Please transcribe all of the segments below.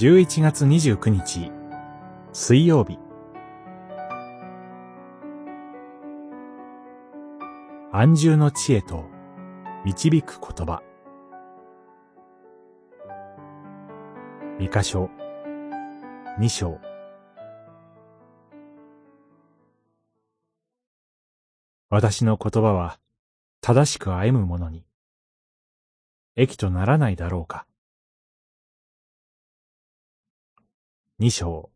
11月29日。水曜日。安住の知恵と導く言葉。三箇所。二章。私の言葉は正しく歩む者に益とならないだろうか。二章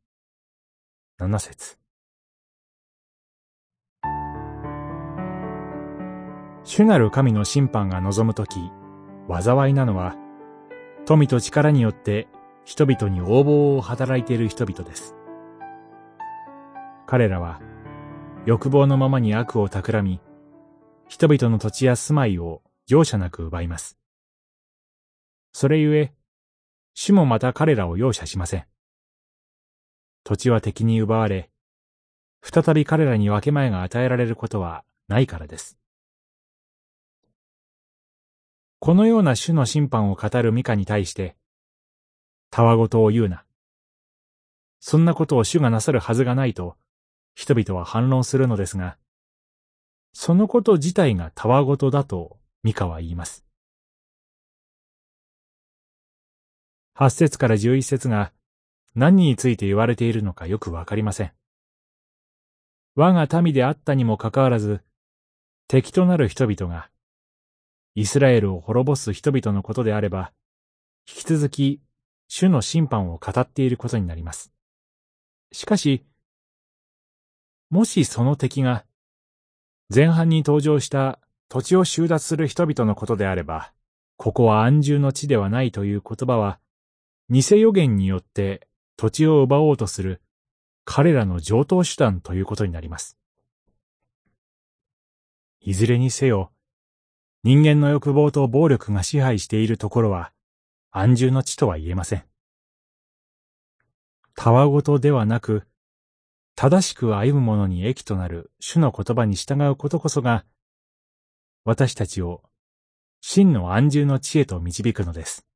七節主なる神の審判が望むとき、災いなのは、富と力によって人々に横暴を働いている人々です。彼らは、欲望のままに悪を企み、人々の土地や住まいを容赦なく奪います。それゆえ、主もまた彼らを容赦しません。土地は敵に奪われ、再び彼らに分け前が与えられることはないからです。このような種の審判を語るミカに対して、たわごとを言うな。そんなことを主がなさるはずがないと、人々は反論するのですが、そのこと自体がたわごとだとミカは言います。八節から十一節が何について言われているのかよくわかりません。我が民であったにもかかわらず、敵となる人々が、イスラエルを滅ぼす人々のことであれば、引き続き主の審判を語っていることになります。しかし、もしその敵が、前半に登場した土地を収奪する人々のことであれば、ここは安住の地ではないという言葉は、偽予言によって土地を奪おうとする彼らの上等手段ということになります。いずれにせよ、人間の欲望と暴力が支配しているところは安住の地とは言えません。たわごとではなく、正しく歩む者に益となる主の言葉に従うことこそが、私たちを真の安住の地へと導くのです。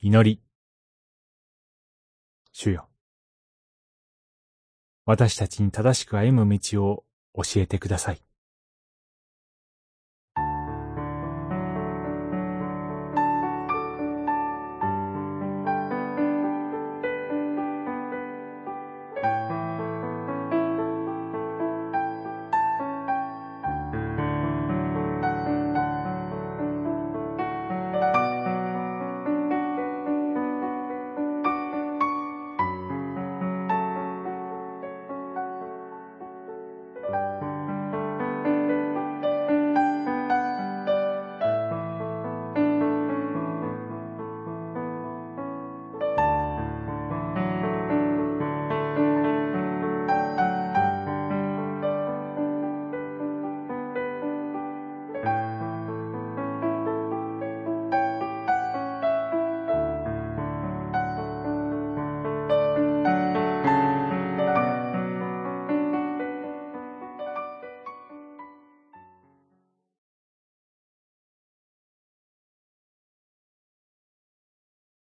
祈り。主よ。私たちに正しく歩む道を教えてください。